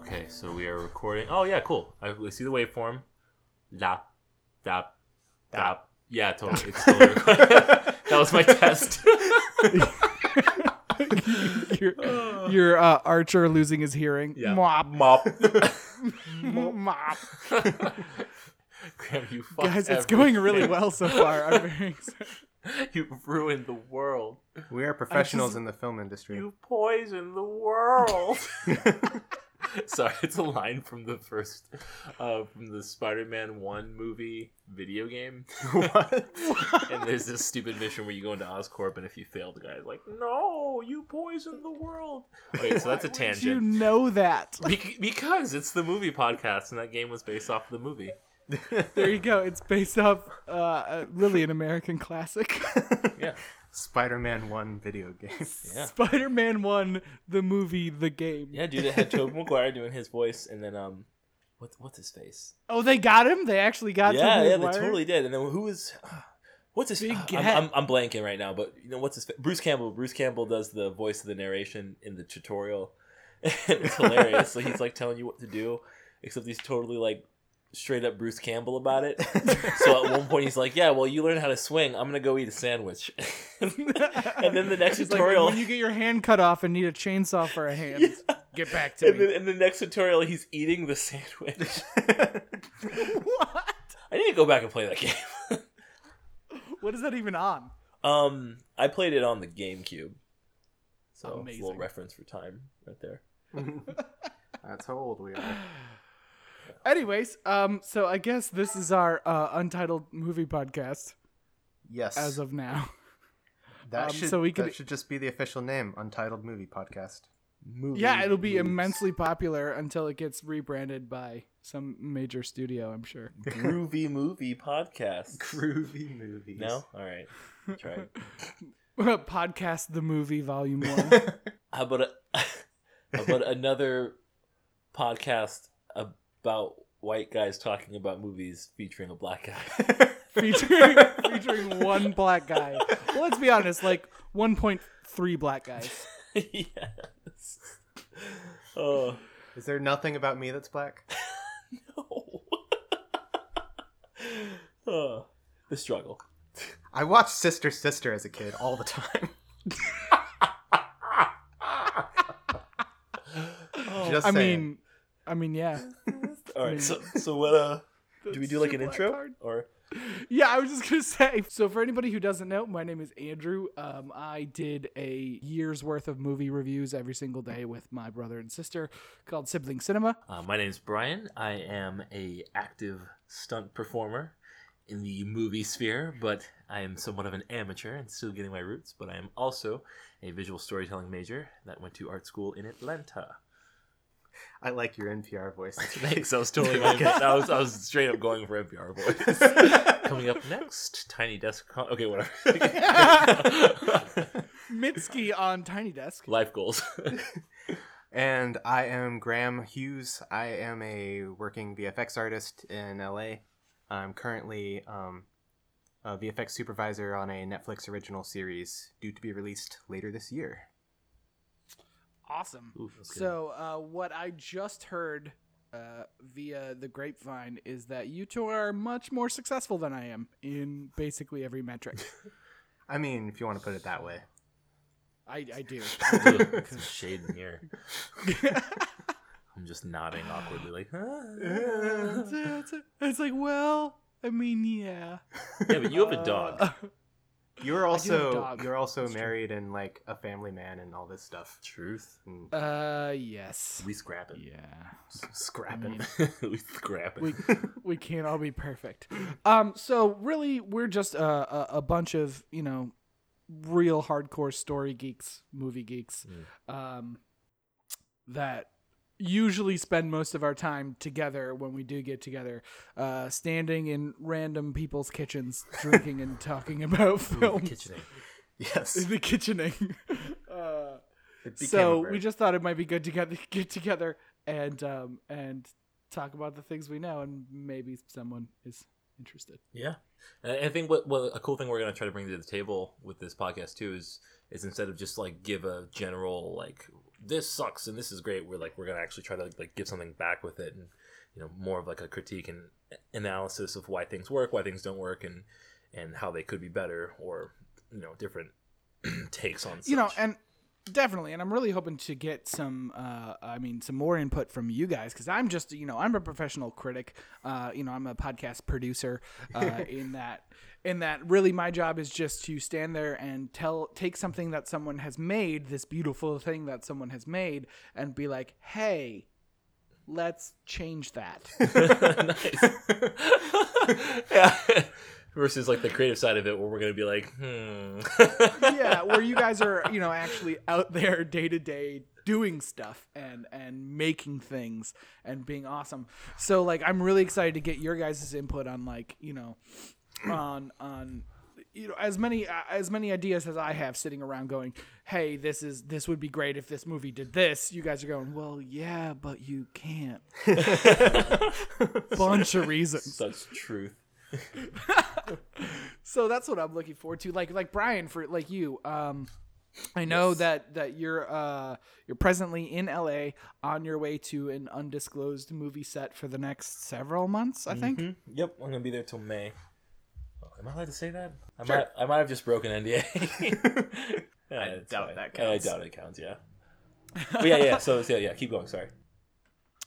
Okay, so we are recording. Oh yeah, cool. I we see the waveform. Da, da, da. Yeah, totally. It's totally recording. that was my test. your your uh, archer losing his hearing. Yeah. Mop, Mop. mop. Graham, you fucked Guys, it's going really everything. well so far. I'm very excited. You ruined the world. We are professionals just- in the film industry. You poisoned the world. Sorry, it's a line from the first, uh, from the Spider-Man One movie video game. what? and there's this stupid mission where you go into Oscorp, and if you fail, the guy's like, "No, you poisoned the world." Okay, so that's a tangent. you know that? Bec- because it's the movie podcast, and that game was based off the movie. There you go. It's based off uh, uh, really an American classic. Yeah, Spider-Man One video game. yeah, Spider-Man One, the movie, the game. yeah. Dude, it had Tobey Maguire doing his voice, and then um, what's what's his face? Oh, they got him. They actually got. yeah, Tobey yeah, they totally did. And then who is? What's his? Big I'm, I'm, I'm blanking right now, but you know what's his? fa- Bruce Campbell. Bruce Campbell does the voice of the narration in the tutorial. it's hilarious. so he's like telling you what to do, except he's totally like straight up Bruce Campbell about it. so at one point he's like, "Yeah, well, you learn how to swing. I'm gonna go eat a sandwich." and then the next He's like, tutorial. when you get your hand cut off and need a chainsaw for a hand, get back to it. and me. then in the next tutorial, he's eating the sandwich. what? I need to go back and play that game. What is that even on? Um, I played it on the GameCube, so it's a Amazing. little reference for time right there. That's how old we are. Anyways, um, so I guess this is our uh, untitled movie podcast Yes. as of now. that um, should so we could- that should just be the official name, Untitled Movie Podcast. Movie Yeah, it'll be moves. immensely popular until it gets rebranded by some major studio, I'm sure. groovy movie podcast. Groovy movies. No, all right, try it. podcast the movie volume 1. How about a, how about another podcast about white guys talking about movies featuring a black guy? featuring featuring one black guy. Well, let's be honest, like 1.3 black guys. yes. Oh Is there nothing about me that's black? no. oh, the struggle. I watched Sister Sister as a kid all the time. Just I saying. mean, I mean, yeah. All right, so so what? Uh, do we do like an intro card. or? Yeah, I was just gonna say. So, for anybody who doesn't know, my name is Andrew. Um, I did a year's worth of movie reviews every single day with my brother and sister called Sibling Cinema. Uh, my name's Brian. I am a active stunt performer in the movie sphere, but I am somewhat of an amateur and still getting my roots. But I am also a visual storytelling major that went to art school in Atlanta. I like your NPR voice. Thanks. I was totally. I was. I was straight up going for NPR voice. Coming up next, Tiny Desk. Con- okay, whatever. Mitski on Tiny Desk. Life goals. And I am Graham Hughes. I am a working VFX artist in LA. I'm currently um, a VFX supervisor on a Netflix original series due to be released later this year. Awesome. Oof, that's. So, uh, what I just heard uh, via the grapevine is that you two are much more successful than I am in basically every metric. I mean, if you want to put it that way. I, I do. Some shade in here. I'm just nodding awkwardly, like. it's, it's- it's like, well, I mean, yeah. Yeah, but you have a dog. You're do have a also you're also That's true. married and like a family man and all this stuff. Truth. And uh, yes. We scrapping. Yeah. scrapping. we scrapping. We we can't all be perfect. Um. So really, we're just a, a, a bunch of you know, real hardcore story geeks, movie geeks, um, that usually spend most of our time together when we do get together, uh, standing in random people's kitchens, drinking and talking about films. Kitchening. yes. The kitchening. uh, It became a so we just thought it might be good to get, get together and um and talk about the things we know and maybe someone is interested. Yeah, I think what, what a cool thing we're gonna try to bring to the table with this podcast too is is instead of just like give a general like this sucks and this is great, we're like we're gonna actually try to like give something back with it and you know more of like a critique and analysis of why things work, why things don't work, and and how they could be better or you know different takes on you know and definitely and i'm really hoping to get some uh, i mean some more input from you guys because i'm just you know i'm a professional critic uh, you know i'm a podcast producer uh, in that in that really my job is just to stand there and tell take something that someone has made this beautiful thing that someone has made and be like hey let's change that nice. yeah. Versus like the creative side of it, where we're gonna be like, hmm. yeah, where you guys are, you know, actually out there day to day doing stuff and and making things and being awesome. So like I'm really excited to get your guys' input on like, you know, on on you know as many as many ideas as I have sitting around going, "Hey, this is this would be great if this movie did this." You guys are going, "Well, yeah, but you can't." Bunch of reasons. Such truth. so that's what I'm looking forward to. Like like Brian for like you. Um, I know Yes. that that you're uh you're presently in LA on your way to an undisclosed movie set for the next several months. I think. Mhm. Yep, I'm gonna be there till May. Oh, am I allowed to say that? I Sure. might. I might have just broken NDA. Yeah, I doubt fine. that I counts. doubt it counts. Yeah. But yeah, yeah. So, so yeah, keep going. Sorry.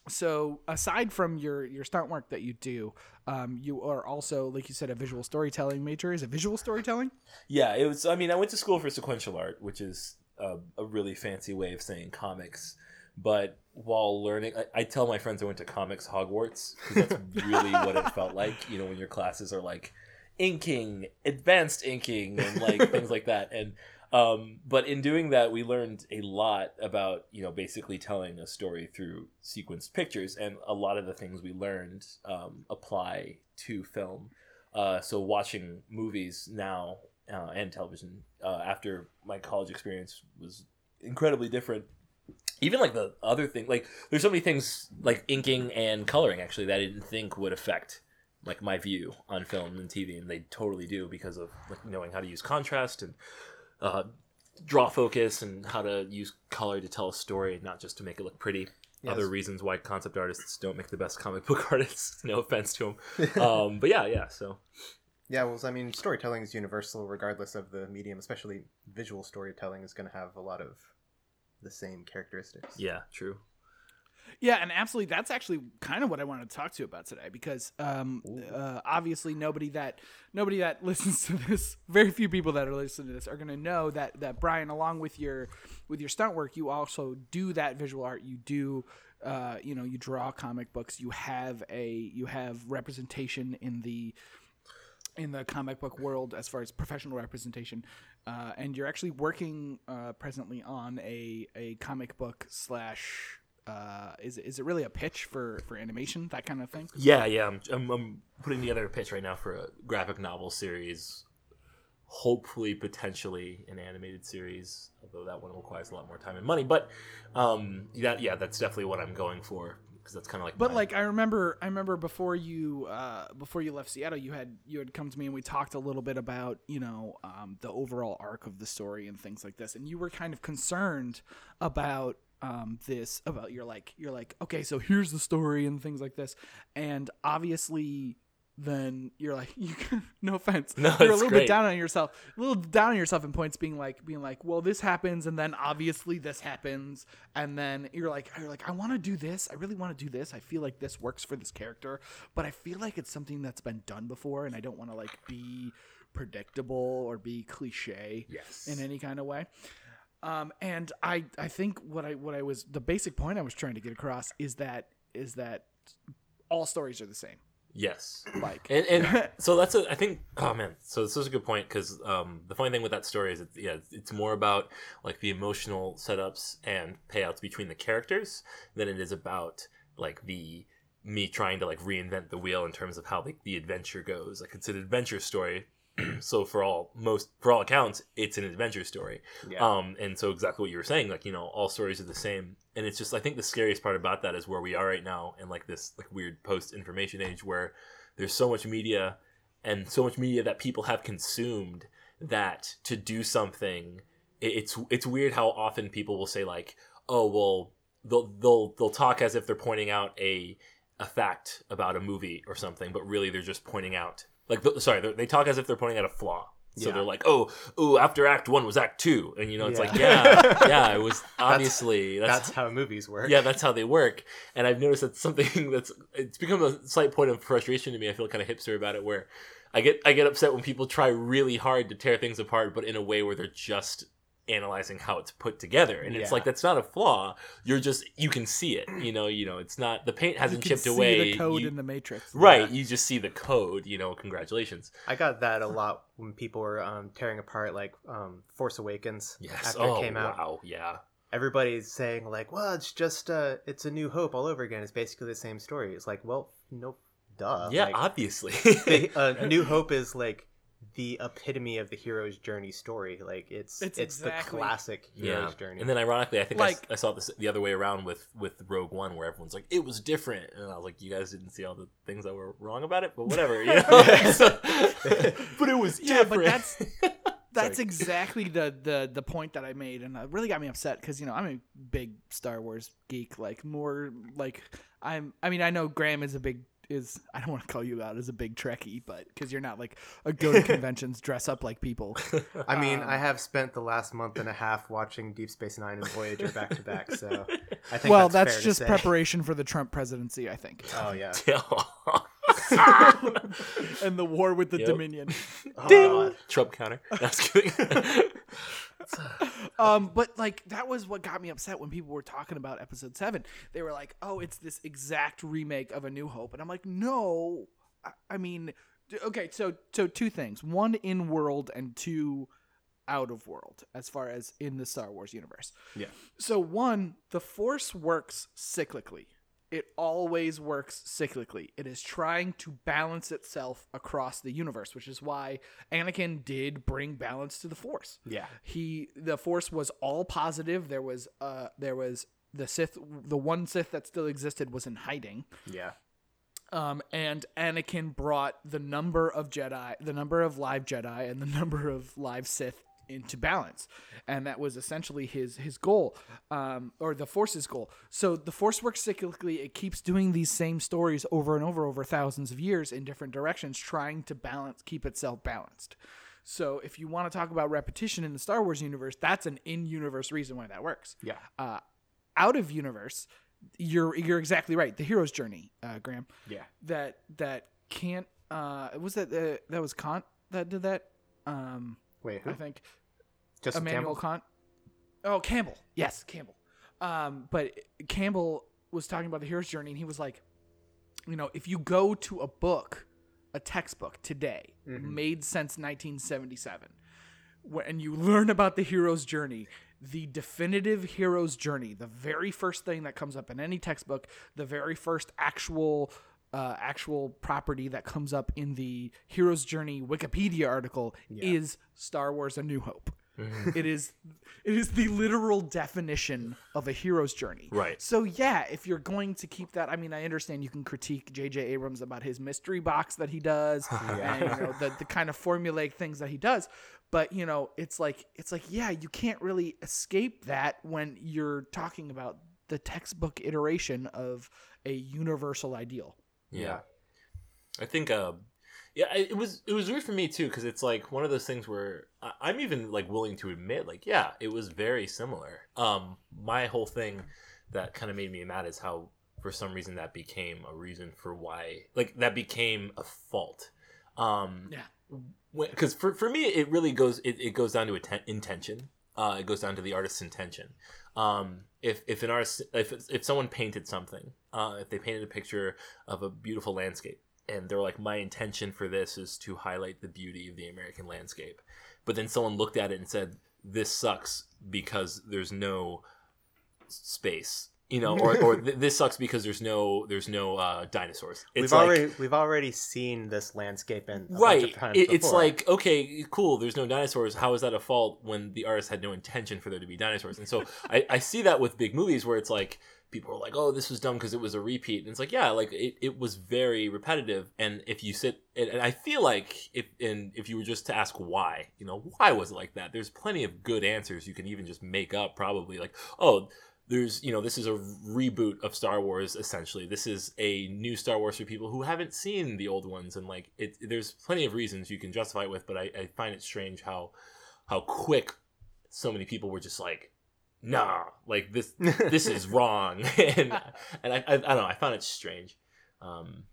So aside from your your stunt work that you do, um, you are also like you said a visual storytelling major. Is it visual storytelling? Yeah, it was. I mean, I went to school for sequential art, which is a, a really fancy way of saying comics. But while learning, I, I tell my friends I went to comics Hogwarts because that's really what it felt like. You know, when your classes are like inking, advanced inking, and like things like that. And um, but in doing that, we learned a lot about you know basically telling a story through sequenced pictures, and a lot of the things we learned um, apply to film. Uh, so watching movies now uh, and television uh, after my college experience was incredibly different. Even like the other thing, like there's so many things like inking and coloring actually that I didn't think would affect like my view on film and TV, and they totally do because of like knowing how to use contrast and uh, draw focus and how to use color to tell a story, not just to make it look pretty. Yes. Other reasons why concept artists don't make the best comic book artists. no offense to them, um, but yeah, yeah. So Yeah, well, I mean, storytelling is universal regardless of the medium, especially visual storytelling is going to have a lot of the same characteristics. yeah, true. Yeah, and absolutely, that's actually kind of what I wanted to talk to you about today because um, uh, obviously nobody that nobody that listens to this, very few people that are listening to this are going to know that that Brian, along with your with your stunt work, you also do that visual art. You do, uh, you know, you draw comic books. You have a you have representation in the in the comic book world as far as professional representation, uh, and you're actually working uh, presently on a a comic book slash. Uh, is it- is it really a pitch for for animation that kind of thing? Yeah, yeah. I'm, I'm, I'm putting together a pitch right now for a graphic novel series. Hopefully, potentially an animated series, although that one requires a lot more time and money. But um, that yeah, that's definitely what I'm going for because that's kind of like. But my- like I remember, I remember before you uh, before you left Seattle, you had you had come to me and we talked a little bit about you know um, the overall arc of the story and things like this, and you were kind of concerned about um, this about you're like you're like okay, so here's the story and things like this, and obviously then you're like you no offense No, you're a little great. bit down on yourself a little down on yourself in points being like being like well this happens and then obviously this happens and then you're like you're like I want to do this I really want to do this I feel like this works for this character but I feel like it's something that's been done before and I don't want to like be predictable or be cliche yes, in any kind of way. Um, and I, I think what I what I was the basic point I was trying to get across is that is that all stories are the same. yes. Like And, and so that's a, I think, oh man, so this is a good point because um, the funny thing with that story is, it's, yeah, it's more about like the emotional setups and payouts between the characters than it is about like the me trying to like reinvent the wheel in terms of how like the adventure goes. Like it's an adventure story, so for all most for all accounts, it's an adventure story. Yeah. Um, and so exactly what you were saying, like you know, all stories are the same, and it's just I think the scariest part about that is where we are right now in like this like weird post information age where there's so much media and so much media that people have consumed that to do something it, it's it's weird how often people will say like oh well they'll they'll they'll talk as if they're pointing out a a fact about a movie or something but really they're just pointing out like the, sorry they're- talk as if they're pointing out a flaw so Yeah. they're like oh oh after act one was act two and you know it's Yeah. like yeah yeah it was obviously That's how movies work. yeah, that's how they work. And I've noticed that's something that's it's become a slight point of frustration to me. I feel kind of hipster about it, where I get I get upset when people try really hard to tear things apart, but in a way where they're just analyzing how it's put together. And it's like that's not a flaw. You're just you can see it. You know, you know, it's not the paint hasn't can chipped see away. the code You- in the matrix. right, you just see the code. You know, congratulations. I got that a lot when people were um, tearing apart like um, Force Awakens Yes. after oh it came out. wow. Yeah. Everybody's saying like, "Well, it's just uh, it's a New Hope all over again. It's basically the same story." It's like, well, nope, duh. yeah. Like, obviously. the, uh, New Hope is like the epitome of the hero's journey story. Like it's It's it's, exactly- the classic hero's journey. And then ironically, I think Like- I, saw this the other way around with with Rogue One, where everyone's like, "It was different," and I was like, "You guys didn't see all the things that were wrong about it, but whatever." You know? But it was Yeah, different. but that's that's Sorry. exactly the the the point that I made, and it really got me upset because you know I'm a big Star Wars geek. Like more like I'm. I mean, I know Graham is a big is. I don't want to call you out as a big Trekkie, but because you're not like a go to conventions, dress up like people. I mean, um, I have spent the last month and a half watching Deep Space Nine and Voyager back to back, so I think well, that's, that's, fair to just say. preparation for the Trump presidency, I think, Oh yeah. and the war with the Yep. Dominion. Oh, Ding! God. Trump counter. That's kidding. um, but like that was what got me upset when people were talking about episode seven. They were like, "Oh, it's this exact remake of A New Hope," and I'm like, "No, I, I mean, d- okay, so so two things: one in world and two out of world, as far as in the Star Wars universe. Yeah. So one, the Force works cyclically. It always works cyclically. It is trying to balance itself across the universe, which is why Anakin did bring balance to the Force Yeah. he the force was all positive there was uh there was the sith the one sith that still existed was in hiding Yeah. um and anakin brought the number of jedi the number of live jedi and the number of live sith into balance and that was essentially his his goal um or the force's goal so the force works cyclically it keeps doing these same stories over and over over thousands of years in different directions trying to balance keep itself balanced so if you want to talk about repetition in the Star Wars universe, that's an in-universe reason why that works. Yeah. Uh, out of universe, you're you're exactly right. The hero's journey, uh, Graham. Yeah. That that can't. Uh, was that uh, that was Kant that did that? Um, Wait, who? I think Just Immanuel Kant. Oh, Campbell. Yes, Campbell. Um, but Campbell was talking about the hero's journey, and he was like, you know, if you go to a book, a textbook today, made since 1977, wh- and you learn about the hero's journey, the definitive hero's journey, the very first thing that comes up in any textbook, the very first actual uh, actual property that comes up in the hero's journey Wikipedia article is Star Wars: A New Hope. it is it is the literal definition of a hero's journey. Right. So yeah, if you're going to keep that, I mean, I understand you can critique J.J. Abrams about his mystery box that he does, and you know the the kind of formulaic things that he does. But you know, it's like it's like yeah, you can't really escape that when you're talking about the textbook iteration of a universal ideal. Yeah. I think uh yeah, I- it was it was weird for me too because it's like one of those things where I, I'm even like willing to admit like yeah, it was very similar. Um my whole thing that kind of made me mad is how for some reason that became a reason for why like that became a fault. Um Yeah. because for, for me it really goes it, it goes down to atten- intention uh, it goes down to the artist's intention um, if, if an artist if, if someone painted something uh, if they painted a picture of a beautiful landscape and they're like my intention for this is to highlight the beauty of the american landscape. But then someone looked at it and said this sucks because there's no space you know, or, or th- this sucks because there's no there's no uh, dinosaurs. It's we've like, already we've already seen this landscape in a bunch right. of times It, it's like okay, cool. There's no dinosaurs. How is that a fault when the artist had no intention for there to be dinosaurs? And so I, I see that with big movies where it's like people are like, oh, this was dumb because it was a repeat. And it's like, yeah, like it, it was very repetitive. And if you sit, and, and I feel like if and if you were just to ask why, you know, why was it like that? There's plenty of good answers you can even just make up. Probably like, oh there's you know this is a reboot of Star Wars essentially. This is a new Star Wars for people who haven't seen the old ones, and like it. There's plenty of reasons you can justify it with, but I, I find it strange how how quick so many people were just like, nah, like this this is wrong, and and I, I I don't know. I found it strange. Um,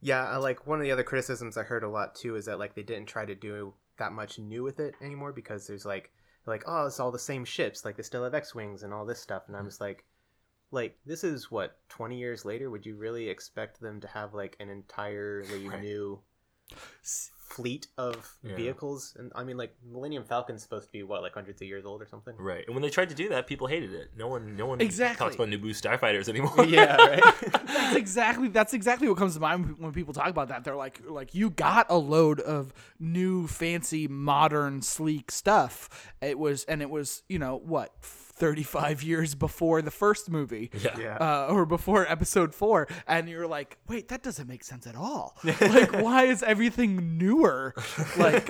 Yeah, I like one of the other criticisms I heard a lot too is that like they didn't try to do that much new with it anymore because there's like like oh it's all the same ships like they still have X wings and all this stuff and I'm Mm-hmm. just like like this is what 20 years later would you really expect them to have like an entirely Right. new fleet of Yeah. vehicles and I mean like Millennium Falcon's supposed to be what like hundreds of years old or something right, and when they tried to do that, people hated it. No one no one Exactly. talks about Naboo starfighters anymore. yeah right that's exactly that's exactly what comes to mind when people talk about that. They're like like you got a load of new fancy modern sleek stuff. It was and it was, you know, what 35 years before the first movie. yeah. yeah Uh, or before episode four, and you're like, wait, that doesn't make sense at all. like, why is everything newer? Like,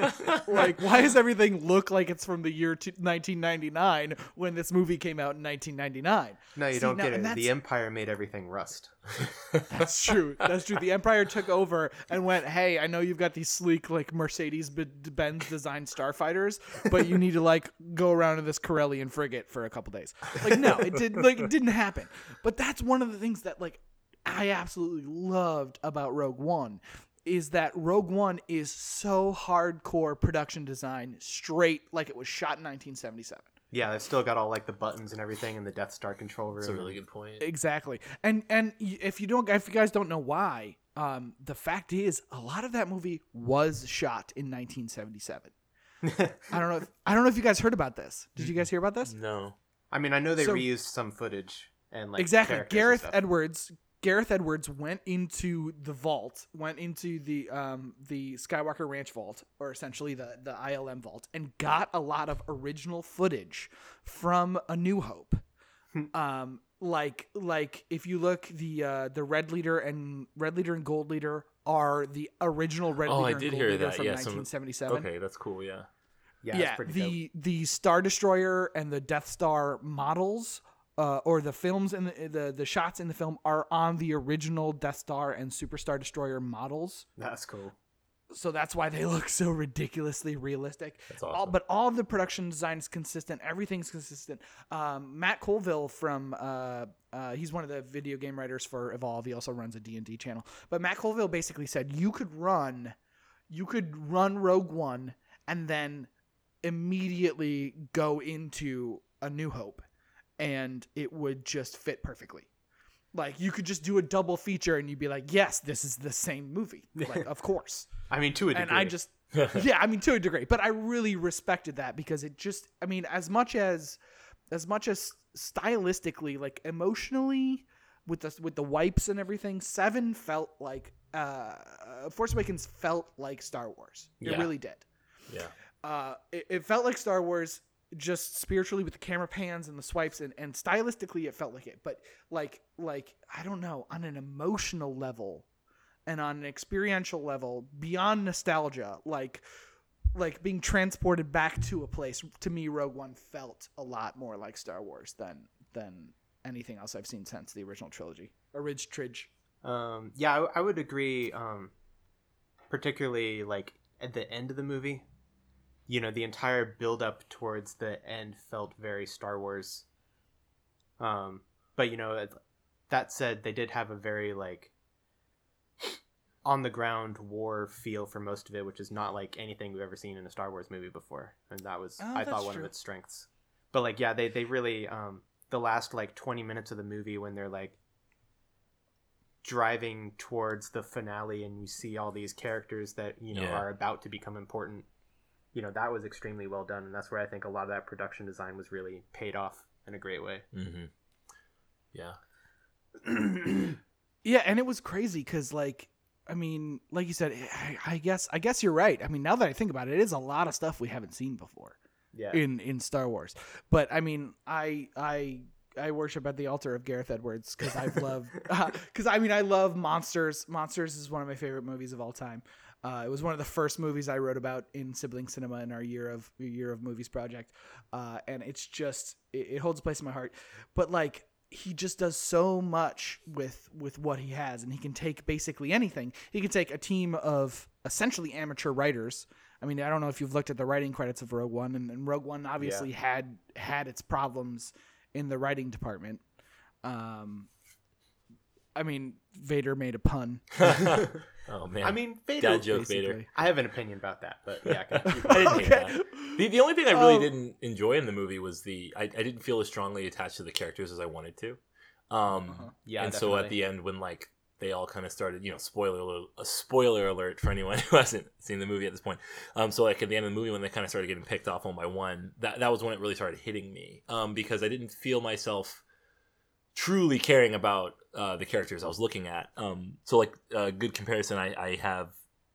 like, why does everything look like it's from the year t- 1999 when this movie came out in 1999? no you See, don't now- get it the Empire made everything rust That's true. That's true. The Empire took over and went, "Hey, I know you've got these sleek like Mercedes Benz designed starfighters, but you need to like go around in this Corellian frigate for a couple days." Like, no, it did like it didn't happen. But that's one of the things that like I absolutely loved about Rogue One is that Rogue One is so hardcore production design, straight like it was shot in 1977. Yeah they've still got all like the buttons and everything in the Death Star control room That's a really good point. Exactly. And and if you don't if you guys don't know why, um the fact is a lot of that movie was shot in 1977. I don't know if, I don't know if you guys heard about this. Did you guys hear about this? No. I mean, I know they So- reused some footage and like exactly. characters and Gareth stuff. Edwards Gareth Edwards went into the vault, went into the um the Skywalker Ranch vault or essentially the the ILM vault and got a lot of original footage from A New Hope. um like like if you look the uh the red leader and red leader and gold leader are the original red Oh, I did hear leader that, from yeah, some- 1977 Okay, that's cool. Yeah. yeah, yeah, pretty the dope. the Star Destroyer and the Death Star models, uh, or the films and the, the the shots in the film are on the original Death Star and Super Star Destroyer models. That's cool. So that's why they look so ridiculously realistic. That's All, but all of the production design is consistent. Everything's consistent. Um, Matt Colville from uh, uh, he's one of the video game writers for Evolve. He also runs a D and D channel. But Matt Colville basically said you could run, you could run Rogue One and then immediately go into A New Hope, and it would just fit perfectly. Like you could just do a double feature, and you'd be like, "Yes, this is the same movie." Like, of course I mean, to a degree. and I just yeah, I mean to a degree, but I really respected that because it just I mean as much as as much as stylistically like emotionally with the with the wipes and everything, 7 felt like uh Force Awakens felt like Star Wars. It Yeah. really did. Yeah. Uh it, it felt like Star Wars just spiritually with the camera pans and the swipes and, and stylistically it felt like it but like like i don't know on an emotional level and on an experiential level beyond nostalgia like like being transported back to a place to me rogue one felt a lot more like star wars than than anything else i've seen since the original trilogy orig tridge Um, yeah, I, I would agree. Um, particularly like at the end of the movie, you know, the entire build up towards the end felt very Star Wars. Um, but you know, that said, they did have a very like on the ground war feel for most of it, which is not like anything we've ever seen in a Star Wars movie before, and that was Oh, I thought one true. of its strengths. But like, yeah, they they really um the last like twenty minutes of the movie when they're like driving towards the finale and you see all these characters that you know Yeah. are about to become important you know that was extremely well done and that's where i think a lot of that production design was really paid off in a great way Mm-hmm. Yeah. Yeah, and it was crazy because, like, I mean, like you said, I, I guess, I guess you're right. I mean, now that I think about it, it is a lot of stuff we haven't seen before Yeah. in in Star Wars. But I mean, I I I worship at the altar of Gareth Edwards because I've loved because I mean I love Monsters. Monsters is one of my favorite movies of all time. Uh, it was one of the first movies I wrote about in sibling cinema in our year of year of movies project, uh, and it's just it, it holds a place in my heart. But like he just does so much with with what he has, and he can take basically anything. He can take a team of essentially amateur writers. I mean, I don't know if you've looked at the writing credits of Rogue One, and, and Rogue One obviously had had its problems in the writing department. Um, I mean, Vader made a pun. Oh man. I mean, Vader. dad joke Vader. I have an opinion about that, but yeah. I I didn't hate Okay. that. The, the only thing I really Oh. didn't enjoy in the movie was the I, I didn't feel as strongly attached to the characters as I wanted to. Um, Uh-huh. yeah. and so at the end, when like they all kind of started, you know, spoiler alert, a spoiler alert for anyone who hasn't seen the movie at this point. Um, so like at the end of the movie, when they kind of started getting picked off one by one, that that was when it really started hitting me. Um, because I didn't feel myself truly caring about uh, the characters I was looking at. Um, so like a good comparison I, I have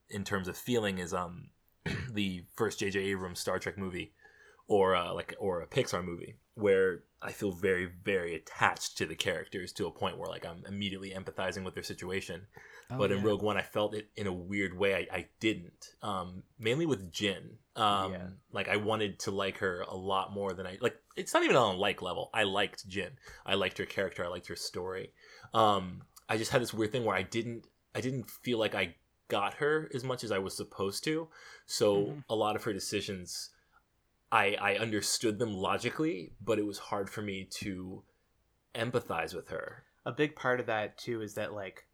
in terms of feeling is um the first J.J. Abrams Star Trek movie, or uh, like or a Pixar movie, where I feel very very attached to the characters to a point where like I'm immediately empathizing with their situation. Oh, but in yeah. Rogue One, I felt it in a weird way. I, I didn't, um, mainly with Jyn. Um, Yeah. Like I wanted to like her a lot more than I like. It's not even on a like level. I liked Jyn. I liked her character. I liked her story. Um, I just had this weird thing where I didn't. I didn't feel like I got her as much as I was supposed to. So Mhm. a lot of her decisions, I I understood them logically, but it was hard for me to empathize with her. a big part of that too is that like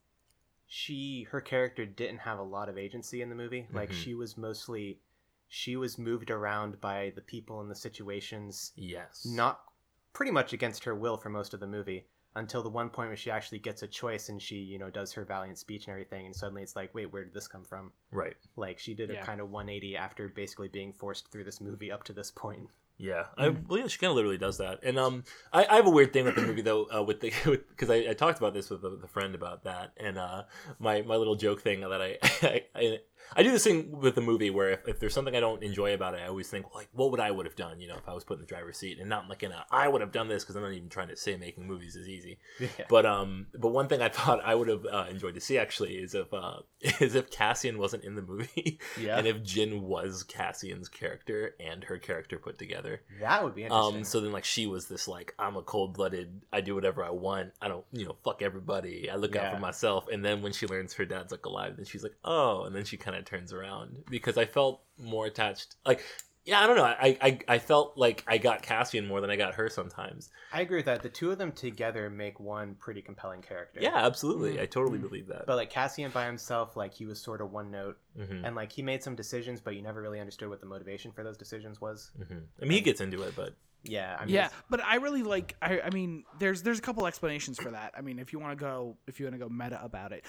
she her character didn't have a lot of agency in the movie like Mhm. she was mostly she was moved around by the people and the situations Yes. not pretty much against her will for most of the movie until the one point where she actually gets a choice and she you know does her valiant speech and everything and suddenly it's like wait where did this come from right. like she did a kind of 180 after basically being forced through this movie up to this point Yeah, I believe she kind of literally does that. And um, I, I have a weird thing with the movie though, uh, with the because I, I talked about this with a, with a friend about that, and uh, my my little joke thing that I I, I, I do this thing with the movie where if, if there's something I don't enjoy about it, I always think like, what would I would have done, you know, if I was put in the driver's seat, and not like in a I would have done this because I'm not even trying to say making movies is easy. yeah But um, but one thing I thought I would have uh, enjoyed to see actually is if uh, is if Cassian wasn't in the movie, Yeah. and if Jyn was Cassian's character and her character put together. That would be interesting Um, so then like she was this like I'm a cold blooded, I do whatever I want, I don't you know fuck everybody, I look out for myself. And then when she learns her dad's like alive, then she's like oh, and then she kind of turns around because I felt more attached. Like yeah, I don't know, I, I I felt like I got Cassian more than I got her sometimes. i agree with that the two of them together make one pretty compelling character Yeah, absolutely, I totally Mm. believe that. But like Cassian by himself, like he was sort of one note, hmm and like he made some decisions, but you never really understood what the motivation for those decisions was. hmm I mean, he gets into it, but Yeah, I mean, yeah, it's- but I really like. I, I mean, there's there's a couple explanations for that. I mean, if you want to go if you want to go meta about it,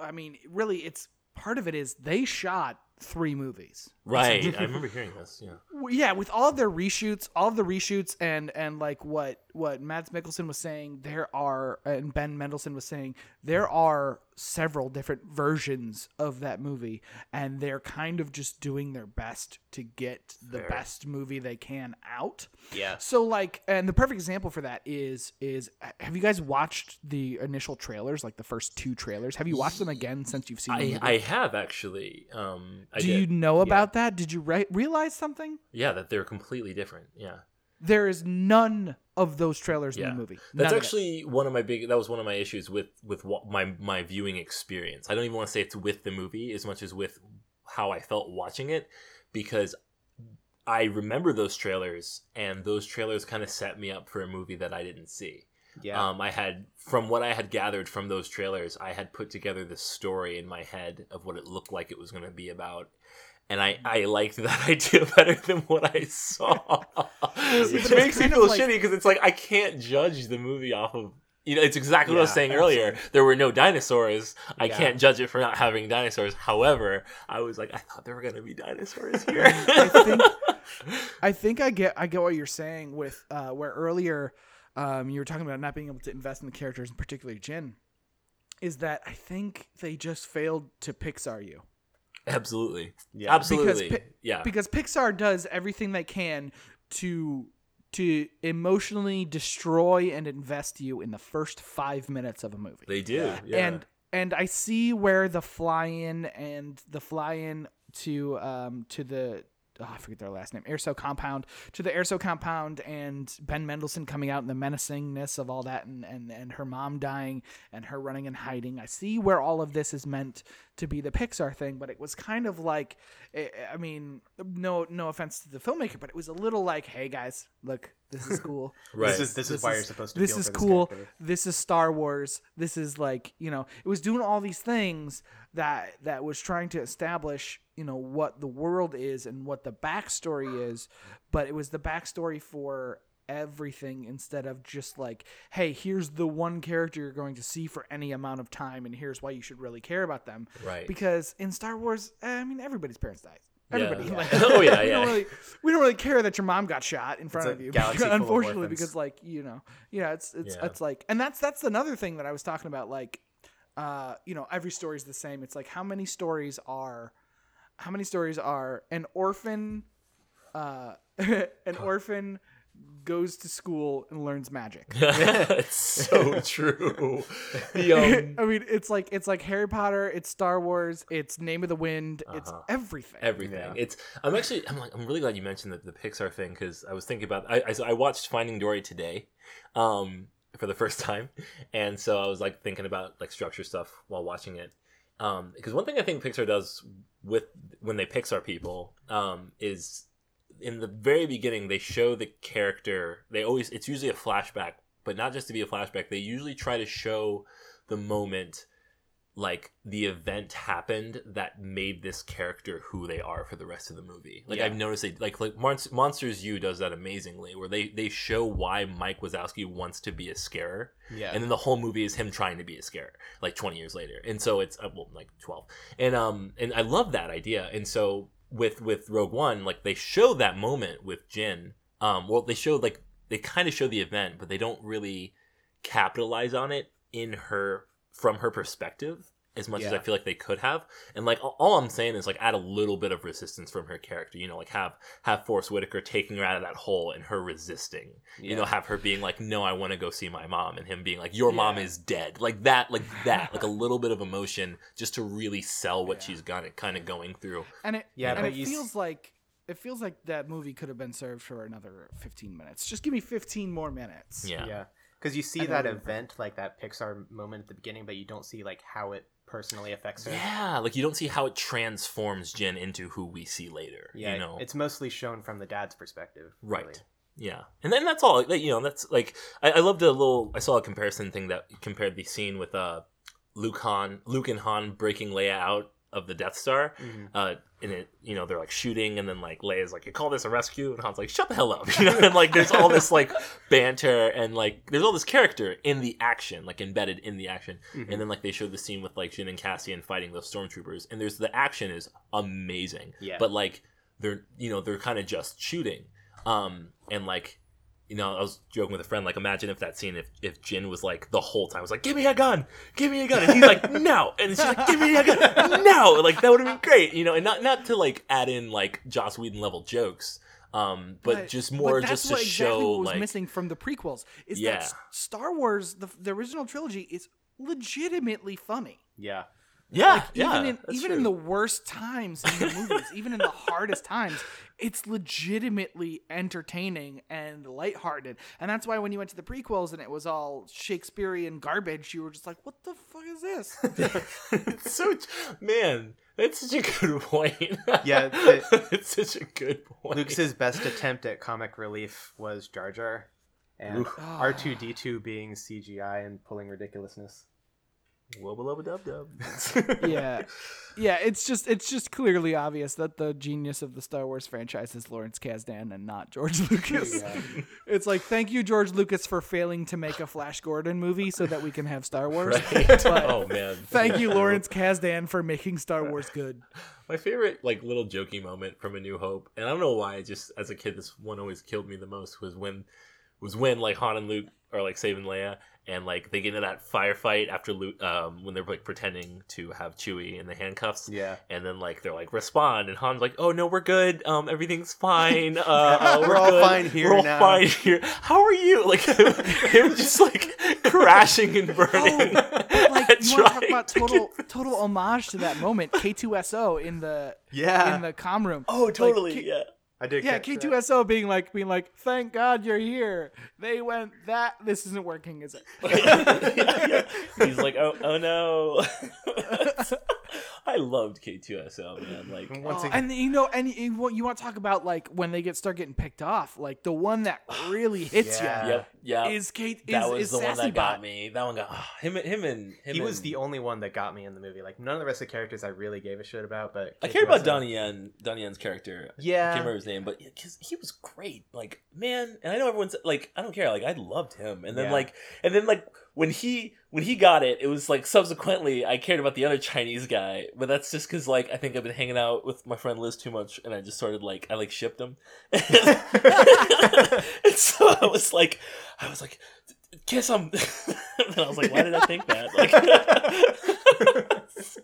I mean, really, it's part of it is they shot three movies. right. I remember hearing this. Yeah. Yeah, with all of their reshoots, all of the reshoots, and and like what what Mads Mikkelsen was saying, there are and Ben Mendelsohn was saying there are several different versions of that movie, and they're kind of just doing their best to get the Fair. best movie they can out. yeah. So like, and the perfect example for that is is have you guys watched the initial trailers, like the first two trailers? Have you watched them again since you've seen? the I, movie? I have actually. Um, I Do did. you know about that? Did you re- realize something? Yeah, that they're completely different. Yeah. There is none of those trailers in the movie. That's None of actually one of my big. That was one of my issues with with what my my viewing experience. I don't even want to say it's with the movie as much as with how I felt watching it, because I remember those trailers, and those trailers kind of set me up for a movie that I didn't see. Yeah. Um, I had from what I had gathered from those trailers, I had put together this story in my head of what it looked like it was going to be about. And I, I liked that idea better than what I saw. Which makes me feel like- shitty because it's like I can't judge the movie off of you know, it's exactly what I was Yeah, saying earlier. There were no dinosaurs. I Yeah. can't judge it for not having dinosaurs. However, I was like, I thought there were gonna be dinosaurs here. I think- I think I get I get what you're saying with uh, where earlier um, you were talking about not being able to invest in the characters, and particularly Jyn, is that I think they just failed to Pixar you. Absolutely. Yeah. Absolutely. Pi- yeah. because Pixar does everything they can to to emotionally destroy and invest you in the first five minutes of a movie. they do. Yeah. Yeah. And and I see where the fly-in and the fly-in to um to the oh, I forget their last name, Erso Compound, to the Erso Compound and Ben Mendelsohn coming out and the menacingness of all that and, and, and her mom dying and her running and hiding. I see where all of this is meant to be the Pixar thing, but it was kind of like, I I mean, no no offense to the filmmaker, but it was a little like, hey guys, look, this is cool. right. This is this, is why you're supposed to. This feel is for this cool. character. This is Star Wars. This is like you know, it was doing all these things that that was trying to establish you know what the world is and what the backstory is, but it was the backstory for everything instead of just like, hey, here's the one character you're going to see for any amount of time, and here's why you should really care about them. Right. Because in Star Wars, I mean, everybody's parents died. Yeah. Everybody. Like, Oh, yeah, we yeah. Don't really, we don't really care that your mom got shot in front of you. full of unfortunately, because like you know, yeah, it's it's Yeah. it's like, and that's that's another thing that I was talking about. Like, uh, you know, every story is the same. It's like how many stories are, how many stories are an orphan, uh, an orphan goes to school and learns magic. it's so true. The, um, I mean, it's like it's like Harry Potter, it's Star Wars, it's Name of the Wind, it's Uh-huh. everything. everything. Yeah. It's. I'm actually. I'm like. I'm really glad you mentioned the, the Pixar thing because I was thinking about. I, I I watched Finding Dory today, um, for the first time, and so I was like thinking about like structure stuff while watching it. Um, because one thing I think Pixar does with when they Pixar people, um, is in the very beginning they show the character. They always. It's usually a flashback, but not just to be a flashback. They usually try to show the moment like the event happened that made this character who they are for the rest of the movie. Like Yeah. I've noticed they like like Monst- Monsters U does that amazingly, where they they show why Mike Wazowski wants to be a scarer, Yeah. and then the whole movie is him trying to be a scarer, like twenty years later. And so it's uh, well like twelve, and um and I love that idea. And so with with Rogue One, like they show that moment with Jyn. Um, well they show like they kind of show the event, but they don't really capitalize on it in her from her perspective as much as I feel like they could have. And like all- all I'm saying is like add a little bit of resistance from her character. You know, like have have Forest Whitaker taking her out of that hole and her resisting. You know, have her being like, "No, I want to go see my mom," and him being like, "Your mom is dead." Like that, like that, like a little bit of emotion just to really sell what Yeah. she's got it kind of going through. and it Yeah, and but it you s- feels like it feels like that movie could have been served for another 15 minutes just give me 15 more minutes Yeah. Yeah, because you see that event, like that Pixar moment at the beginning, but you don't see like how it personally affects her. Yeah, like you don't see how it transforms Jyn into who we see later. Yeah, you know, it's mostly shown from the dad's perspective. Right. really. Yeah, and then that's all. You know, that's like I, I loved a little. I saw a comparison thing that compared the scene with uh Luke Han, Luke and Han breaking Leia out of the Death Star. Mhm. Uh, and it, you know, they're like shooting, and then like Leia's like, "You call this a rescue?" And Han's like, "Shut the hell up!" You know, and like there's all this like banter and like there's all this character in the action, like embedded in the action. Mhm. And then like they show the scene with like Jyn and Cassian fighting those stormtroopers, and there's the action is amazing. Yeah. But like they're you know they're kind of just shooting, um, and like you know I was joking with a friend like imagine if that scene if if Jyn was like the whole time was like give me a gun, give me a gun, and he's like no, and she's like give me a gun, no, like that would have been great, you know, and not not to like add in like Joss Whedon level jokes. Um, but, just more that's just to exactly show what was like missing from the prequels is Yeah. that S- Star Wars the, the original trilogy is legitimately funny Yeah. Yeah like yeah even in that's even true. in the worst times in the movies even in the hardest times it's legitimately entertaining and lighthearted. And that's why when you went to the prequels and it was all shakespearean garbage you were just like what the fuck is this? It's so man that's such a good point. Yeah, the- it's such a good point. Luke's best attempt at comic relief was Jar Jar, and R two D two being CGI and pulling ridiculousness. Wubba lubba dub dub. Yeah. Yeah it's just it's just clearly obvious that the genius of the star wars franchise is lawrence kasdan and not george lucas. Yeah. it's like thank you george lucas for failing to make a flash gordon movie so that we can have star wars. Right. But oh man. thank you lawrence kasdan for making star wars good. My favorite like little jokey moment from a new hope and i don't know why just as a kid this one always killed me the most was when was when like Han and Luke are like saving Leia, and like they get into that firefight after Luke, um, when they're like pretending to have Chewie in the handcuffs. Yeah. And then like they're like respond, and Han's like, "Oh no, we're good. Um, everything's fine. Uh, uh, We're all good. fine here We're all now." fine here. How are you? Like him just like crashing and burning. But like and you want to talk about total get- total homage to that moment. K2SO in the Yeah. in the com room. Oh, Like, totally. K- yeah. I did. yeah, catch. K2SO being like being like, thank God you're here. They went that this isn't working, is it? He's like, oh, oh no. I loved K2SO, man. Like, And once Oh, again, and you know, and you, want- you want to talk about like when they get start getting picked off, like the one that really hits Yeah. you yep, yeah. is Kate. Is, that was is the one Sassy that got Bot. me. That one got ah, him. Him and him. he was and- the only one that got me in the movie. Like none of the rest of the characters I really gave a shit about, but I Kate cared about Winslet- Donnie Yen, Donnie Yen's character. I Yeah. can't remember his name, but because he was great, like man, and I know everyone's like, I don't care, like I loved him, and then Yeah. like, and then like when he when he got it, it was like subsequently I cared about the other Chinese guy, but that's just because like I think I've been hanging out with my friend Liz too much, and I just started like I like shipped him, and so I was like, I was like, kiss him, and I was like, why did I think that? Like, so,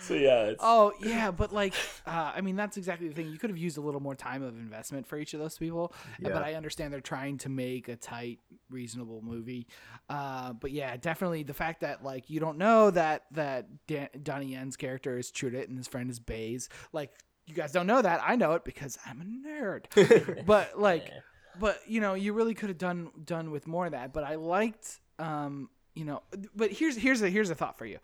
so yeah, it's, Oh yeah, but like, uh, I mean, that's exactly the thing. You could have used a little more time of investment for each of those people, uh, Yeah. but I understand they're trying to make a tight, reasonable movie. Uh, but yeah, definitely the fact that like you don't know that that Dan- Donnie Yen's character is Chirrut and his friend is Baze. Like you guys don't know that. I know it because I'm a nerd. but like, Yeah. But you know, you really could have done done with more of that. But I liked, um, you know, but here's here's a here's a thought for you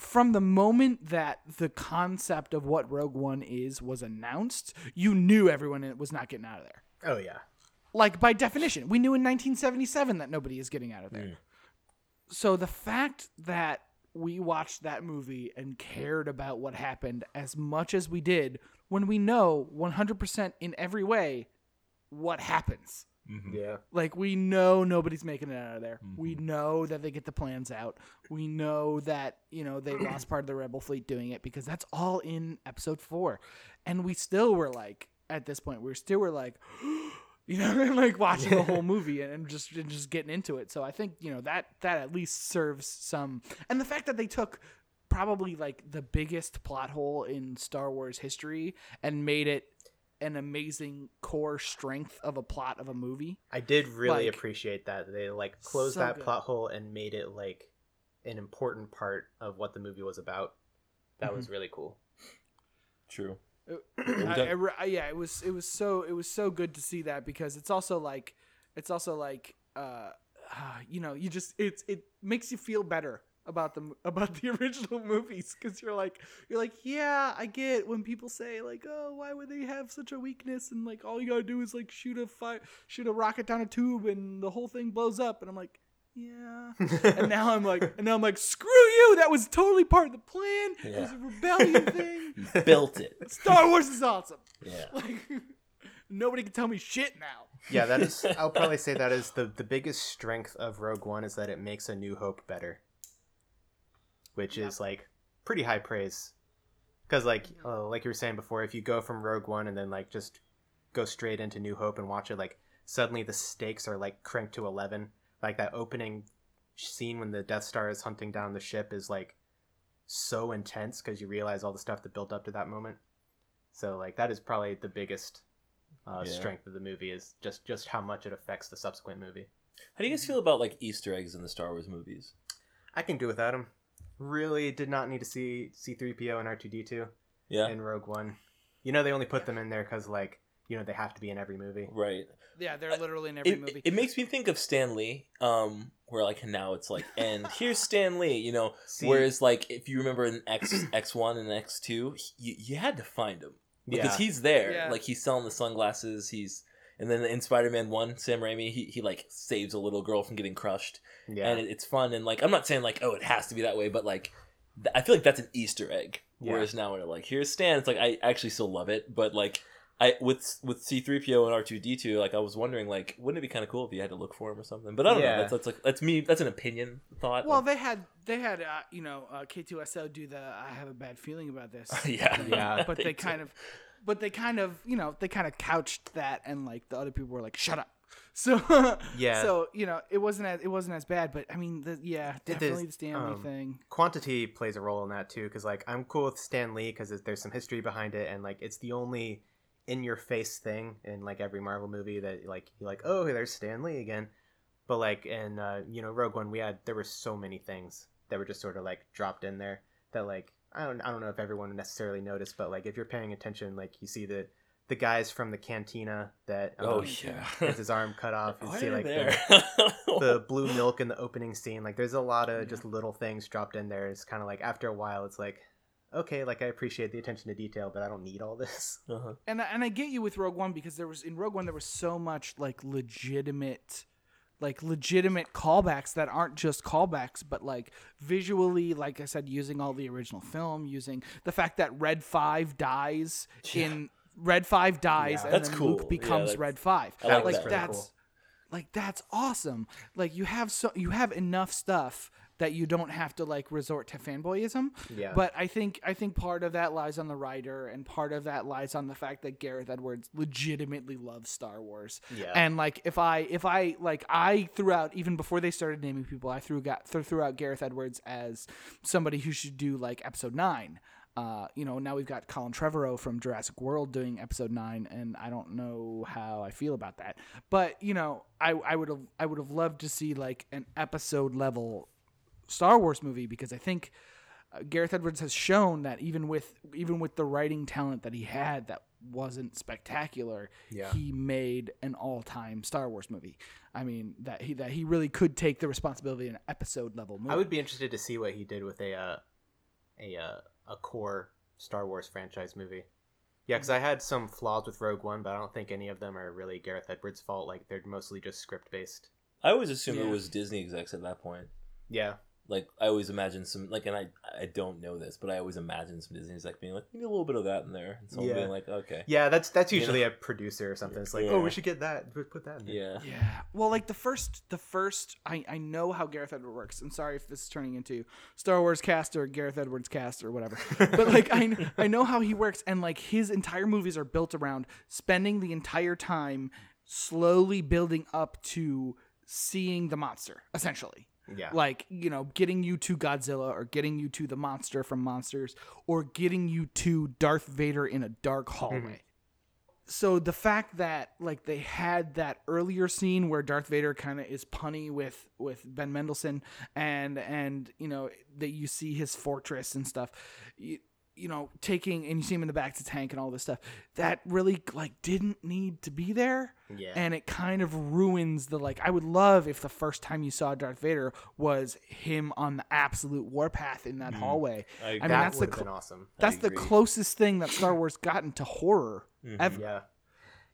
from the moment that the concept of what Rogue One is was announced, you knew everyone it was not getting out of there. Oh yeah. Like by definition, we knew in 1977 that nobody is getting out of there. Mm. So the fact that we watched that movie and cared about what happened as much as we did when we know 100% in every way what happens. Mhm. Yeah. Like we know nobody's making it out of there. We Mm-hmm. know that they get the plans out. We know that you know they lost part of the rebel fleet doing it because that's all in episode four, and we still were like at this point we still were like, you know, and like watching the whole movie and, and just and just getting into it. So I think you know that that at least serves some, and the fact that they took probably like the biggest plot hole in Star Wars history and made it an amazing core strength of a plot of a movie. I did really Like- appreciate that they like closed So that good. plot hole and made it like an important part of what the movie was about. That was really cool. True. I, I I- yeah, it was it was so it was so good to see that because it's also like it's also like uh, uh you know you just it's it makes you feel better about the about the original movies because you're like you're like yeah I get when people say like oh why would they have such a weakness and like all you gotta do is like shoot a fire shoot a rocket down a tube and the whole thing blows up and I'm like yeah and now I'm like and now I'm like screw you that was totally part of the plan it was a rebellion thing built it. Star Wars is awesome. Yeah. Like nobody can tell me shit now. yeah, that is. I'll probably say that is the the biggest strength of Rogue One is that it makes A New Hope better, which is like pretty high praise. Because like uh, like you were saying before, if you go from Rogue One and then like just go straight into New Hope and watch it, like suddenly the stakes are like cranked to eleven. Like that opening scene when the Death Star is hunting down the ship is like so intense because you realize all the stuff that built up to that moment. So like that is probably the biggest uh, Yeah. strength of the movie is just just how much it affects the subsequent movie. How do you guys feel about like Easter eggs in the Star Wars movies? I can do without him. Really did not need to see C3PO and R2D2 Yeah. in Rogue One. You know they only put them in there because like you know they have to be in every movie. Right. Yeah, they're literally in every It, movie. it makes me think of Stan Lee, um, where like now it's like, and here's Stan Lee, you know. See- Whereas like if you remember in X X one and X two, you you had to find him because Yeah. he's there, Yeah. like he's selling the sunglasses. He's and then in Spider Man one, Sam Raimi, he he like saves a little girl from getting crushed, Yeah, and it, it's fun. And like I'm not saying like oh it has to be that way, but like th- I feel like that's an Easter egg. Yeah. Whereas now when like here's Stan, it's like I actually still love it, but like. I with with C three PO and R two D two, like I was wondering, like, wouldn't it be kind of cool if you had to look for him or something? But I don't Yeah. know. That's, that's like that's me. That's an opinion thought. well, they had they had uh, you know uh, K2SO do the I have a bad feeling about this. yeah, Yeah. but they did. kind of but they kind of you know they kind of couched that and like the other people were like shut up So Yeah. So you know, it wasn't as it wasn't as bad, but I mean, the, yeah, definitely the Stan Lee um, thing. quantity plays a role in that too because like i'm cool with stan lee because there's some history behind it and like it's the only in your face thing in like every marvel movie that like you're like oh there's stan lee again but like in uh, you know rogue one we had there were so many things that were just sort of like dropped in there that like i don't i don't know if everyone necessarily noticed but like if you're paying attention like you see the the guys from the cantina that um, oh yeah. gets his arm cut off you see like the, the blue milk in the opening scene. Like there's a lot of just little things dropped in there. It's kind of like after a while, it's like, okay, like I appreciate the attention to detail, but I don't need all this. Uh-huh. And I- and I get you with Rogue One because there was in Rogue One there was so much like legitimate like legitimate callbacks that aren't just callbacks but like visually like I said using all the original film using the fact that Red 5 dies in Red 5 dies Yeah. and then cool. Luke becomes that's- Red 5. I like like that. that's Cool. like that's awesome. Like you have so you have enough stuff that you don't have to like resort to fanboyism. Yeah. But I think I think part of that lies on the writer, and part of that lies on the fact that Gareth Edwards legitimately loves Star Wars. Yeah. And like if I if I like I threw out even before they started naming people, I threw got threw out Gareth Edwards as somebody who should do like Episode Nine. Uh, you know, now we've got Colin Trevorrow from Jurassic World doing Episode Nine, and I don't know how I feel about that. But you know, I I would have I would have loved to see like an episode level Star Wars movie because I think uh, Gareth Edwards has shown that even with even with the writing talent that he had that wasn't spectacular, Yeah. he made an all-time Star Wars movie. I mean that he that he really could take the responsibility in an episode level movie. I would be interested to see what he did with a uh, a uh, a core Star Wars franchise movie. Yeah, because I had some flaws with Rogue One, but I don't think any of them are really Gareth Edwards' fault. Like they're mostly just script based. I always assumed Yeah. it was Disney execs at that point. Yeah. Like I always imagine some like, and I I don't know this, but I always imagine some Disney's like being like, "We need a little bit of that in there," and someone Yeah. being like, "Okay, Yeah, that's that's You usually a producer or something. It's like, Yeah. oh, we should get that. Put put that in there. yeah, Yeah. Well, like the first, the first, I, I know how Gareth Edwards works. I'm sorry if this is turning into Star Wars cast or Gareth Edwards cast or whatever. but like I, I know how he works, and like his entire movies are built around spending the entire time slowly building up to seeing the monster, essentially. Yeah. Like, you know, getting you to Godzilla or getting you to the monster from Monsters or getting you to Darth Vader in a dark hallway. Mm-hmm. So the fact that like they had that earlier scene where Darth Vader kind of is punny with with Ben Mendelsohn and and you know that you see his fortress and stuff you, you know taking and you see him in the bacta tank and all this stuff that really like didn't need to be there Yeah. and it kind of ruins the like i would love if the first time you saw darth vader was him on the absolute warpath in that hallway I i agree. mean that that's the cl- been awesome. that's the closest thing that star wars gotten to horror Mhm. ever Yeah.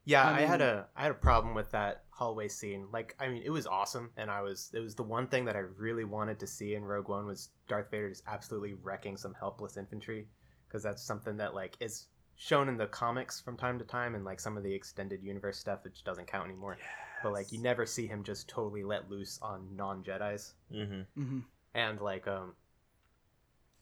Yeah, I I, had a I had a problem with that hallway scene. Like, I mean, it was awesome, and I was it was the one thing that I really wanted to see in Rogue One was Darth Vader just absolutely wrecking some helpless infantry, because that's something that like is shown in the comics from time to time, and like some of the extended universe stuff, which doesn't count anymore. But like, you never see him just totally let loose on non Jedi's hmm hmm and like um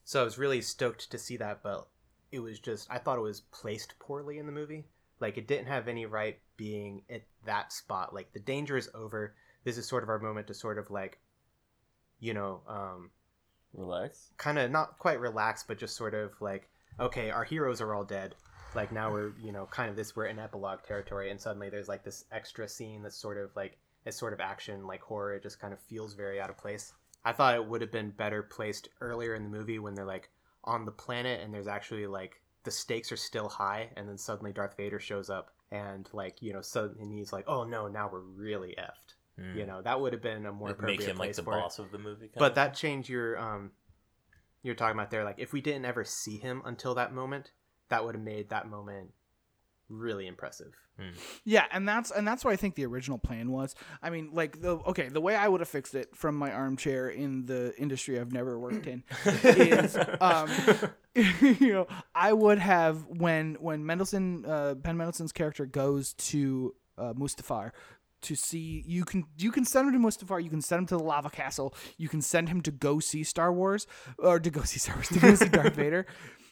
so i was really stoked to see that but it was just i thought it was placed poorly in the movie. Like it didn't have any right being at that spot. Like the danger is over. This is sort of our moment to sort of like you know um Relax. kind of not quite relax but just sort of like okay our heroes are all dead like now we're you know kind of this we're in epilogue territory and suddenly there's like this extra scene that's sort of like it's sort of action like horror it just kind of feels very out of place i thought it would have been better placed earlier in the movie when they're like on the planet and there's actually like the stakes are still high and then suddenly darth vader shows up and like you know so and he's like oh no now we're really effed Mm. you know that would have been a more Like, appropriate make him like place the for it boss of the movie. But of? that changed your um you're talking about there like if we didn't ever see him until that moment that would have made that moment really impressive Yeah, and that's and that's what I think the original plan was. I mean, like the okay, the way I would have fixed it from my armchair in the industry I've never worked in is, um, you know, I would have when when Mendelsohn, uh, Ben Mendelsohn's character goes to uh, Mustafar to see you can you can send him to Mustafar, you can send him to the lava castle, you can send him to go see Star Wars or to go see Star Wars to go see Darth Vader.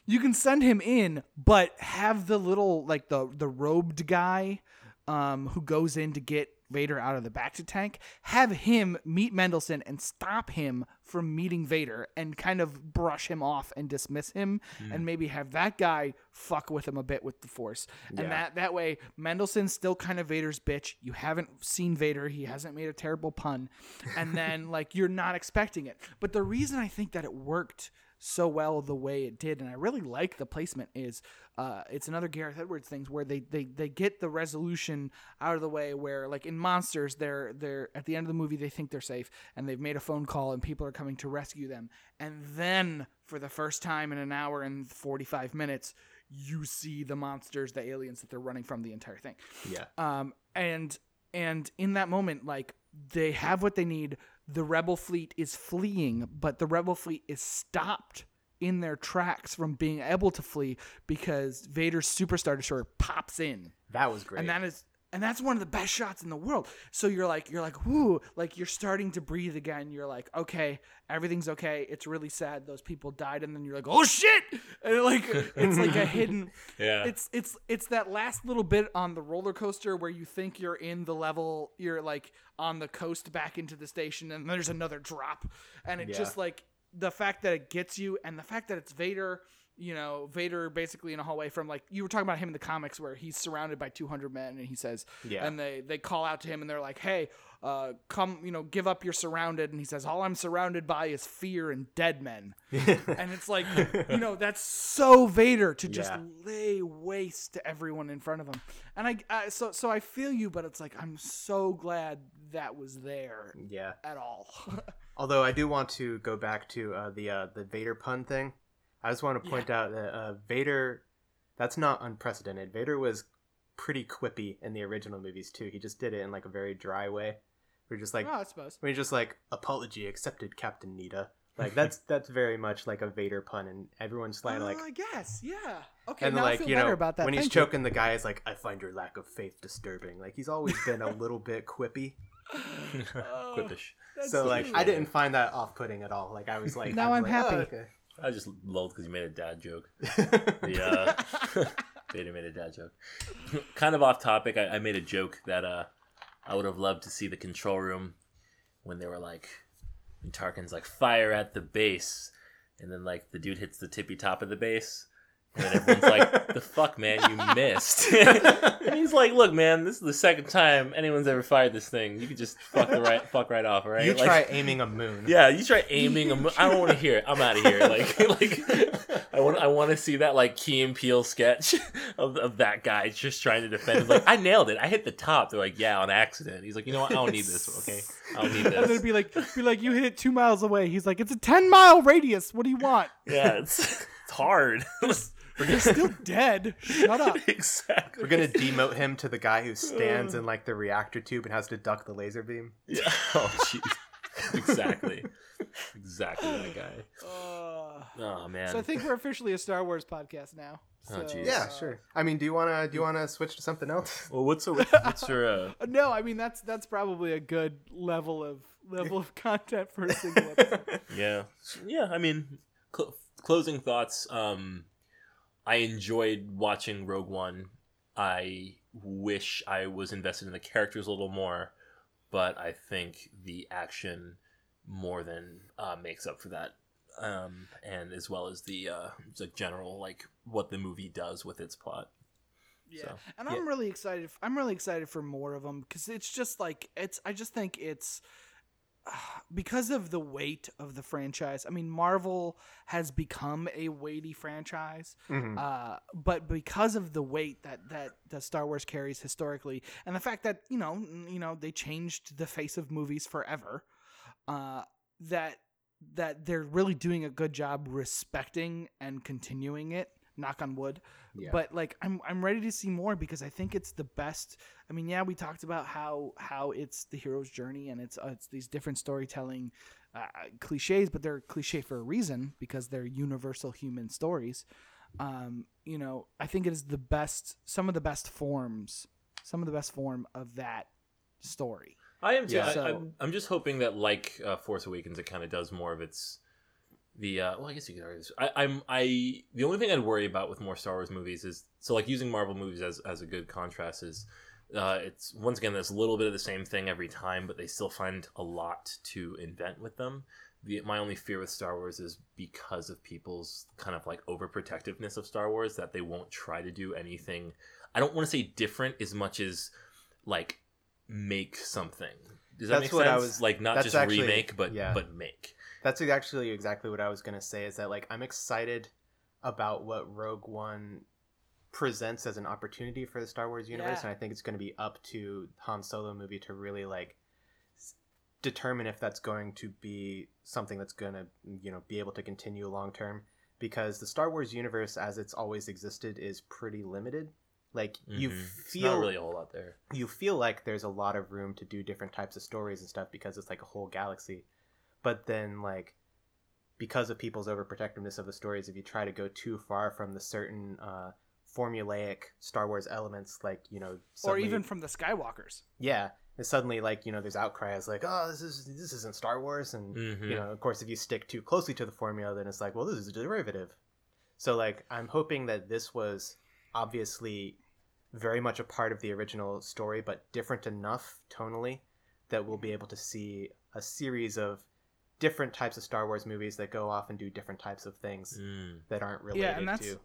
You can send him in, but have the little like the the robed guy um, who goes in to get Vader out of the bacta tank, have him meet Mendelsohn and stop him from meeting Vader and kind of brush him off and dismiss him and mm. maybe have that guy fuck with him a bit with the force. And that that way Mendelsohn's still kind of Vader's bitch. You haven't seen Vader, he hasn't made a terrible pun. And then like you're not expecting it. But the reason I think that it worked so well the way it did, and I really like the placement is uh, it's another Gareth Edwards things where they, they they get the resolution out of the way where like in monsters they're they're at the end of the movie they think they're safe and they've made a phone call and people are coming to rescue them and then for the first time in an hour and 45 minutes you see the monsters the aliens that they're running from the entire thing Yeah. um, and and in that moment, like they have what they need. The rebel fleet is fleeing, but the rebel fleet is stopped in their tracks from being able to flee because Vader's superstar destroyer pops in, That was great. and that is and that's one of the best shots in the world. So you're like you're like whoo, like you're starting to breathe again. You're like okay, everything's okay. It's really sad those people died, and then you're like oh shit, and like it's like a hidden Yeah. it's it's it's that last little bit on the roller coaster where you think you're in the level you're like on the coast back into the station and there's another drop and it Yeah. just like the fact that it gets you and the fact that it's Vader you know Vader basically in a hallway from like you were talking about him in the comics where he's surrounded by 200 men and he says Yeah. and they they call out to him and they're like hey uh, come, you know, give up. You're surrounded, and he says, "All I'm surrounded by is fear and dead men." and it's like, you know, that's so Vader to just Yeah. lay waste to everyone in front of him. And I, I so so I feel you, but it's like I'm so glad that was there yeah. at all. Although I do want to go back to uh, the uh, the Vader pun thing. I just want to point out that uh, Vader, that's not unprecedented. Vader was pretty quippy in the original movies too. He just did it in like a very dry way. We're just like oh, I suppose. when he's just like apology accepted, Captain Needa. Like that's that's very much like a Vader pun, and everyone's like Oh, like I guess, yeah. Okay, and now I like feel you know about that. when he's Thank you. choking the guy is like I find your lack of faith disturbing. Like he's always been a little bit quippy. Oh, Quippish. that's So like cute. I didn't find that off putting at all. Like I was like Now I I'm like, happy. "Oh, okay. I just lulled because you made a dad joke. Yeah. Vader made a dad joke. kind of off topic, I, I made a joke that uh, I would have loved to see the control room when they were like, when Tarkin's like, fire at the base. And then like the dude hits the tippy top of the base. And everyone's like, the fuck, man, you missed. and he's like, look, man, this is the second time anyone's ever fired this thing. You could just fuck the right fuck right off, right? You Like- try aiming a moon. yeah, you try aiming. A mo- I don't want to hear it. I'm out of here. Like, like I want. I want to see that like Key and Peele sketch of, of that guy just trying to defend. Him. Like, I nailed it. I hit the top. They're like, yeah, on accident. He's like, you know what? I don't need this. Okay, I don't need this. And then this. be like, be like, you hit it two miles away. He's like, it's a ten mile radius. What do you want? Yeah, it's it's hard. You're still dead. Shut up. exactly. We're gonna demote him to the guy who stands in like the reactor tube and has to duck the laser beam. Yeah. Oh, jeez. exactly. Exactly that guy. Uh, Oh man. so I think we're officially a Star Wars podcast now. Oh, So, jeez. Yeah, uh, sure. I mean, do you wanna do you wanna switch to something else? well, what's the, what's your uh, Uh, No, I mean that's that's probably a good level of level of content for a single episode. yeah yeah i mean cl- closing thoughts um i enjoyed watching rogue one i wish i was invested in the characters a little more but i think the action more than uh, makes up for that um and as well as the uh the general like what the movie does with its plot Yeah, So, and I'm really excited. I'm really excited for more of them because it's just like it's. I just think it's because of the weight of the franchise. I mean, Marvel has become a weighty franchise, Mhm. uh, but because of the weight that that that Star Wars carries historically, and the fact that you know, you know, they changed the face of movies forever, uh, that that they're really doing a good job respecting and continuing it. Knock on wood Yeah. but like I'm I'm ready to see more because I think it's the best. I mean, yeah, we talked about how how it's the hero's journey and it's uh, it's these different storytelling uh, cliches, but they're cliche for a reason because they're universal human stories. Um, you know, I think it is the best, some of the best forms, some of the best form of that story. I am too. Yeah. I, So- I'm, I'm just hoping that, like uh, Force Awakens, it kind of does more of its the. Uh, well, I guess you could argue this. I, I'm I the only thing I'd worry about with more Star Wars movies is so like using Marvel movies as as a good contrast is Uh, it's once again there's a little bit of the same thing every time, but they still find a lot to invent with them. The, my only fear with Star Wars is because of people's kind of like overprotectiveness of Star Wars that they won't try to do anything. I don't want to say different as much as like make something. Does that That's make what sense? I was- like not just actually- remake, but yeah. but make. That's actually exactly what I was gonna say. Is that like I'm excited about what Rogue One presents as an opportunity for the Star Wars universe, Yeah. and I think it's going to be up to Han Solo movie to really like s- determine if that's going to be something that's going to you know be able to continue long term. Because the Star Wars universe, as it's always existed, is pretty limited. Like you Mhm. It's feel not really a whole lot there. you feel like there's a lot of room to do different types of stories and stuff because it's like a whole galaxy. But then like because of people's overprotectiveness of the stories, if you try to go too far from the certain uh, formulaic Star Wars elements, like you know, or even from the Skywalkers. yeah, and suddenly like you know, there's outcry as like, oh, this is this isn't Star Wars, and Mhm. you know, of course, if you stick too closely to the formula, then it's like, well, this is a derivative. So like, I'm hoping that this was obviously very much a part of the original story, but different enough tonally that we'll be able to see a series of different types of Star Wars movies that go off and do different types of things Mm. that aren't related and that's- to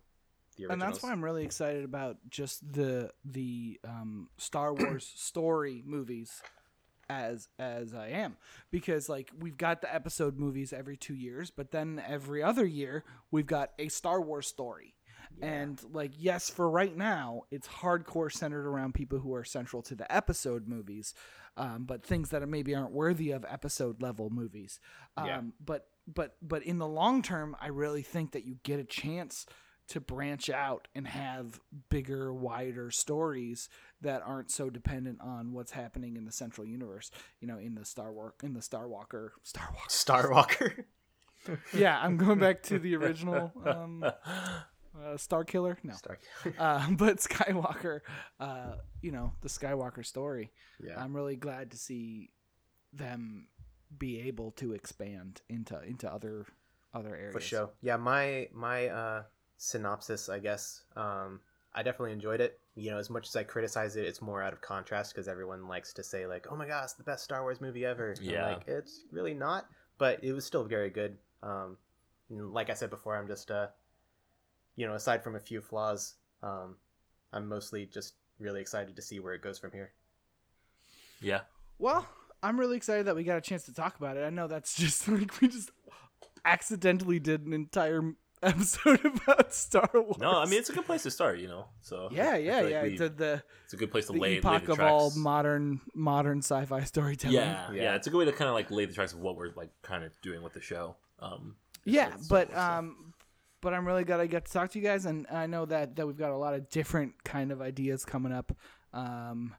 the originals. and that's why I'm really excited about just the the um, Star Wars story movies as as I am because like we've got the episode movies every 2 years but then every other year we've got a Star Wars story and like yes for right now it's hardcore centered around people who are central to the episode movies um, but things that maybe aren't worthy of episode level movies um, Yeah. but but but in the long term I really think that you get a chance to branch out and have bigger, wider stories that aren't so dependent on what's happening in the central universe. You know, in the Star War, in the Star Walker, Star Walker. Star Walker. Yeah, I'm going back to the original um, uh, Star Killer. No, Star. uh, but Skywalker. Uh, you know, the Skywalker story. yeah. I'm really glad to see them be able to expand into into other other areas. For sure. Yeah, my my uh synopsis, I guess. Um I definitely enjoyed it. You know, as much as I criticize it, it's more out of contrast because everyone likes to say like, "Oh my gosh, the best Star Wars movie ever." Yeah. like it's really not, but it was still very good. Um, like I said before, I'm just uh, you know, aside from a few flaws, um, I'm mostly just really excited to see where it goes from here. Yeah. Well, I'm really excited that we got a chance to talk about it. I know that's just like we just accidentally did an entire episode about Star Wars. No, I mean it's a good place to start, you know. So yeah, yeah, like yeah. we- the the, it's a good place to the lay, lay epoch the of all modern modern sci-fi storytelling. yeah, yeah, Yeah. It's a good way to kind of like lay the tracks of what we're like kind of doing with the show. Um, yeah, with but Wars um, but I'm really glad I got to talk to you guys, and I know that that we've got a lot of different kind of ideas coming up. Um,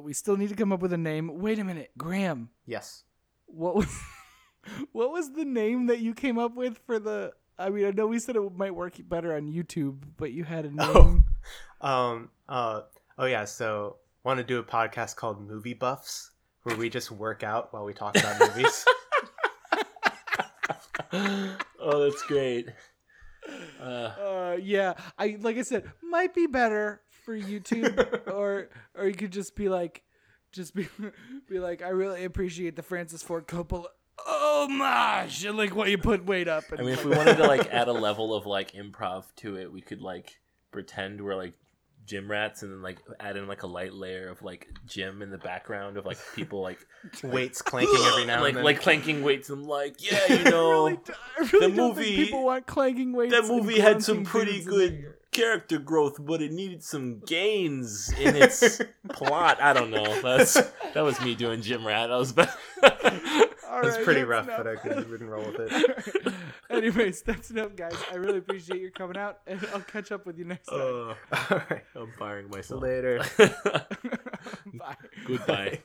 we still need to come up with a name. Wait a minute, Graham. Yes. What was what was the name that you came up with for the? I mean, I know we said it might work better on YouTube, but you had a name. Oh. Um. Uh. Oh yeah. So, want to do a podcast called Movie Buffs, where we just work out while we talk about movies. oh, that's great. Uh, Uh, yeah, I like I said, might be better for YouTube, or or you could just be like, just be be like, I really appreciate the Francis Ford Coppola homage, and like what you put weight up. And I mean, if we wanted to like add a level of like improv to it, we could like pretend we're like gym rats and then like add in like a light layer of like gym in the background of like people like Weights clanking every now like and then. like clanking weights and like yeah you know really, really the movie- people want clanking weights. that movie had some pretty good character growth, but it needed some gains in its plot. I don't know. That's that was me doing gym rat. I was bad. All It was right, pretty that's rough, enough. but I couldn't wouldn't roll with it. Anyways, that's enough, guys. I really appreciate your coming out, and I'll catch up with you next time. Uh, All right. I'm firing myself. Later. Bye. Goodbye.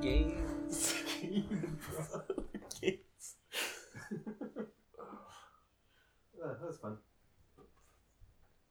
Games. that was fun.